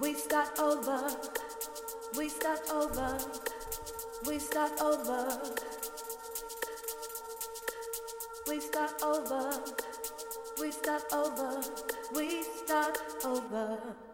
We start over. We start over. We start over. We start over. We start over. We start over.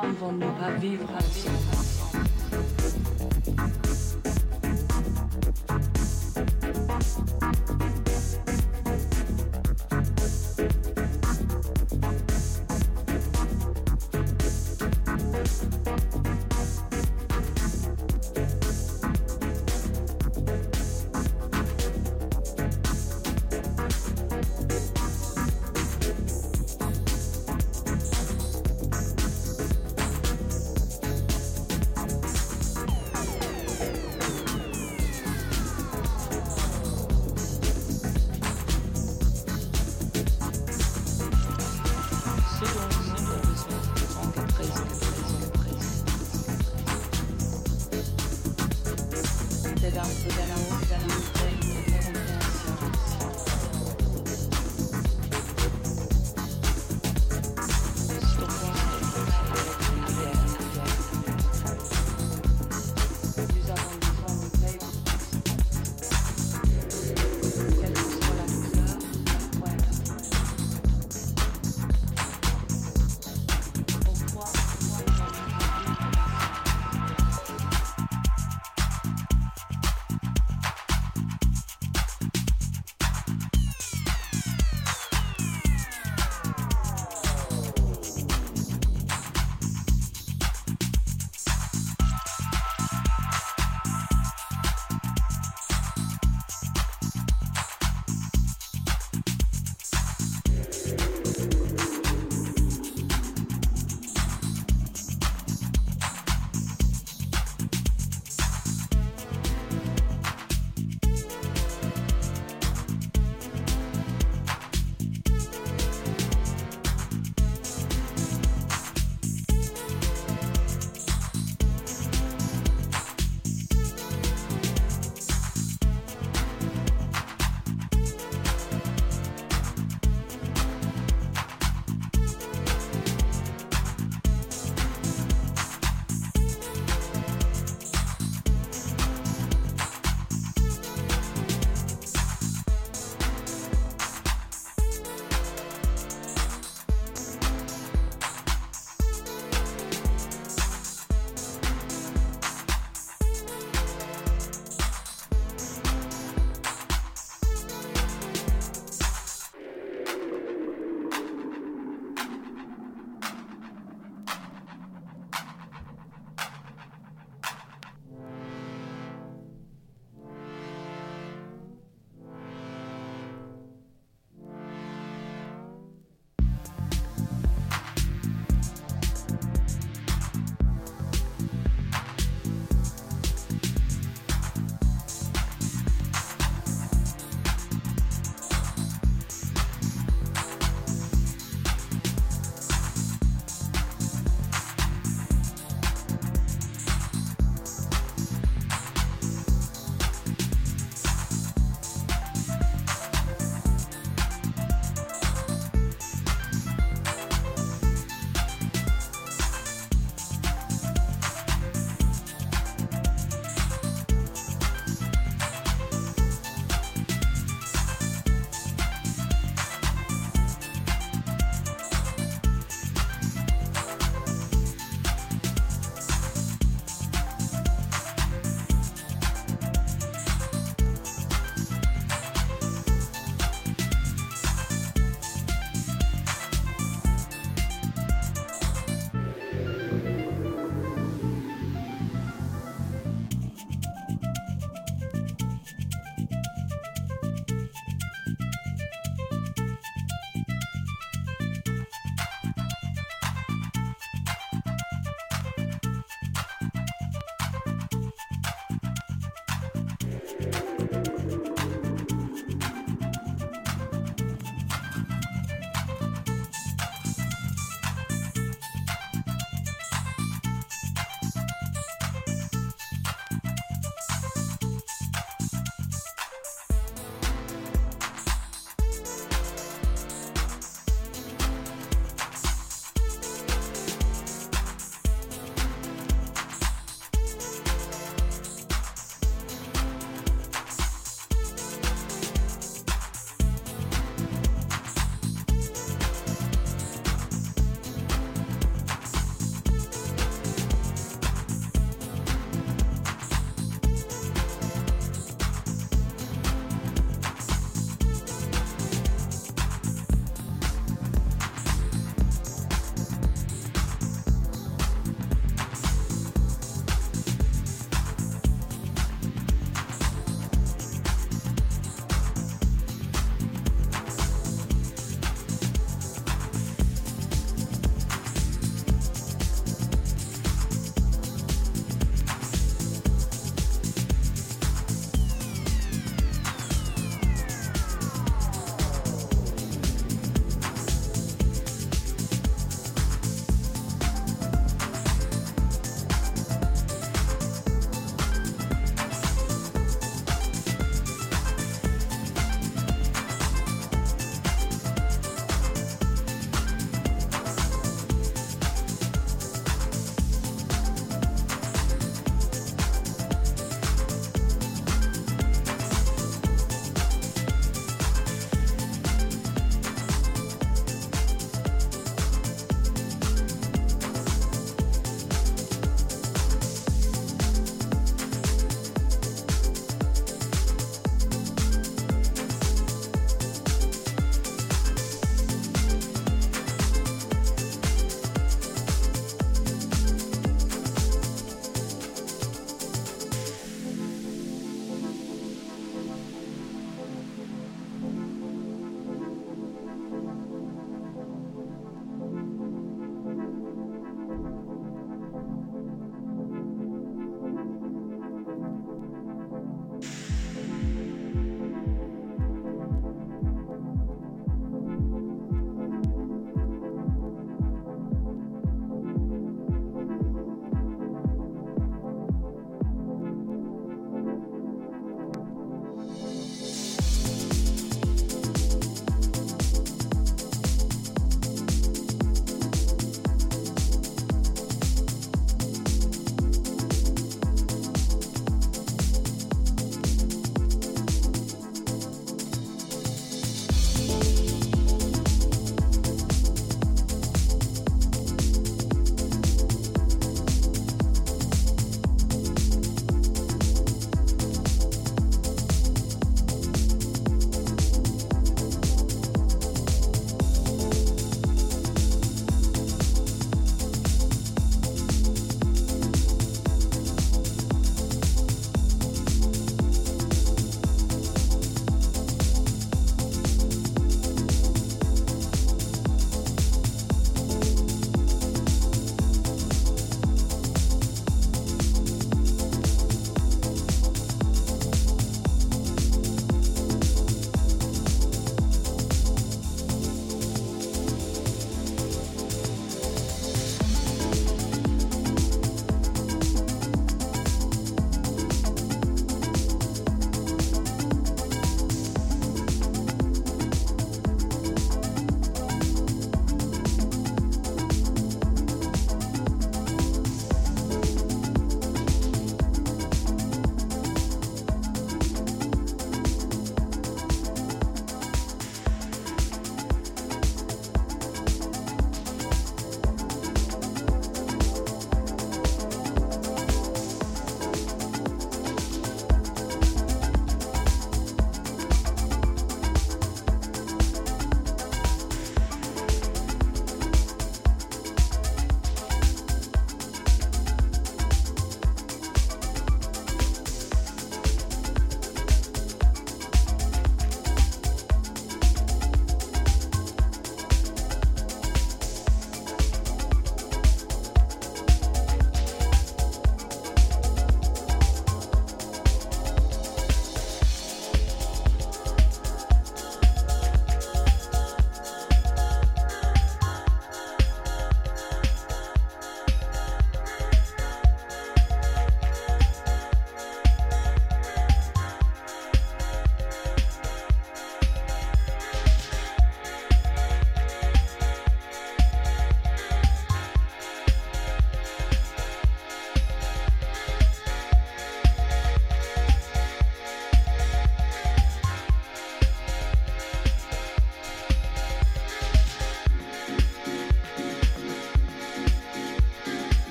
Pourquoi ne pas vivre ensemble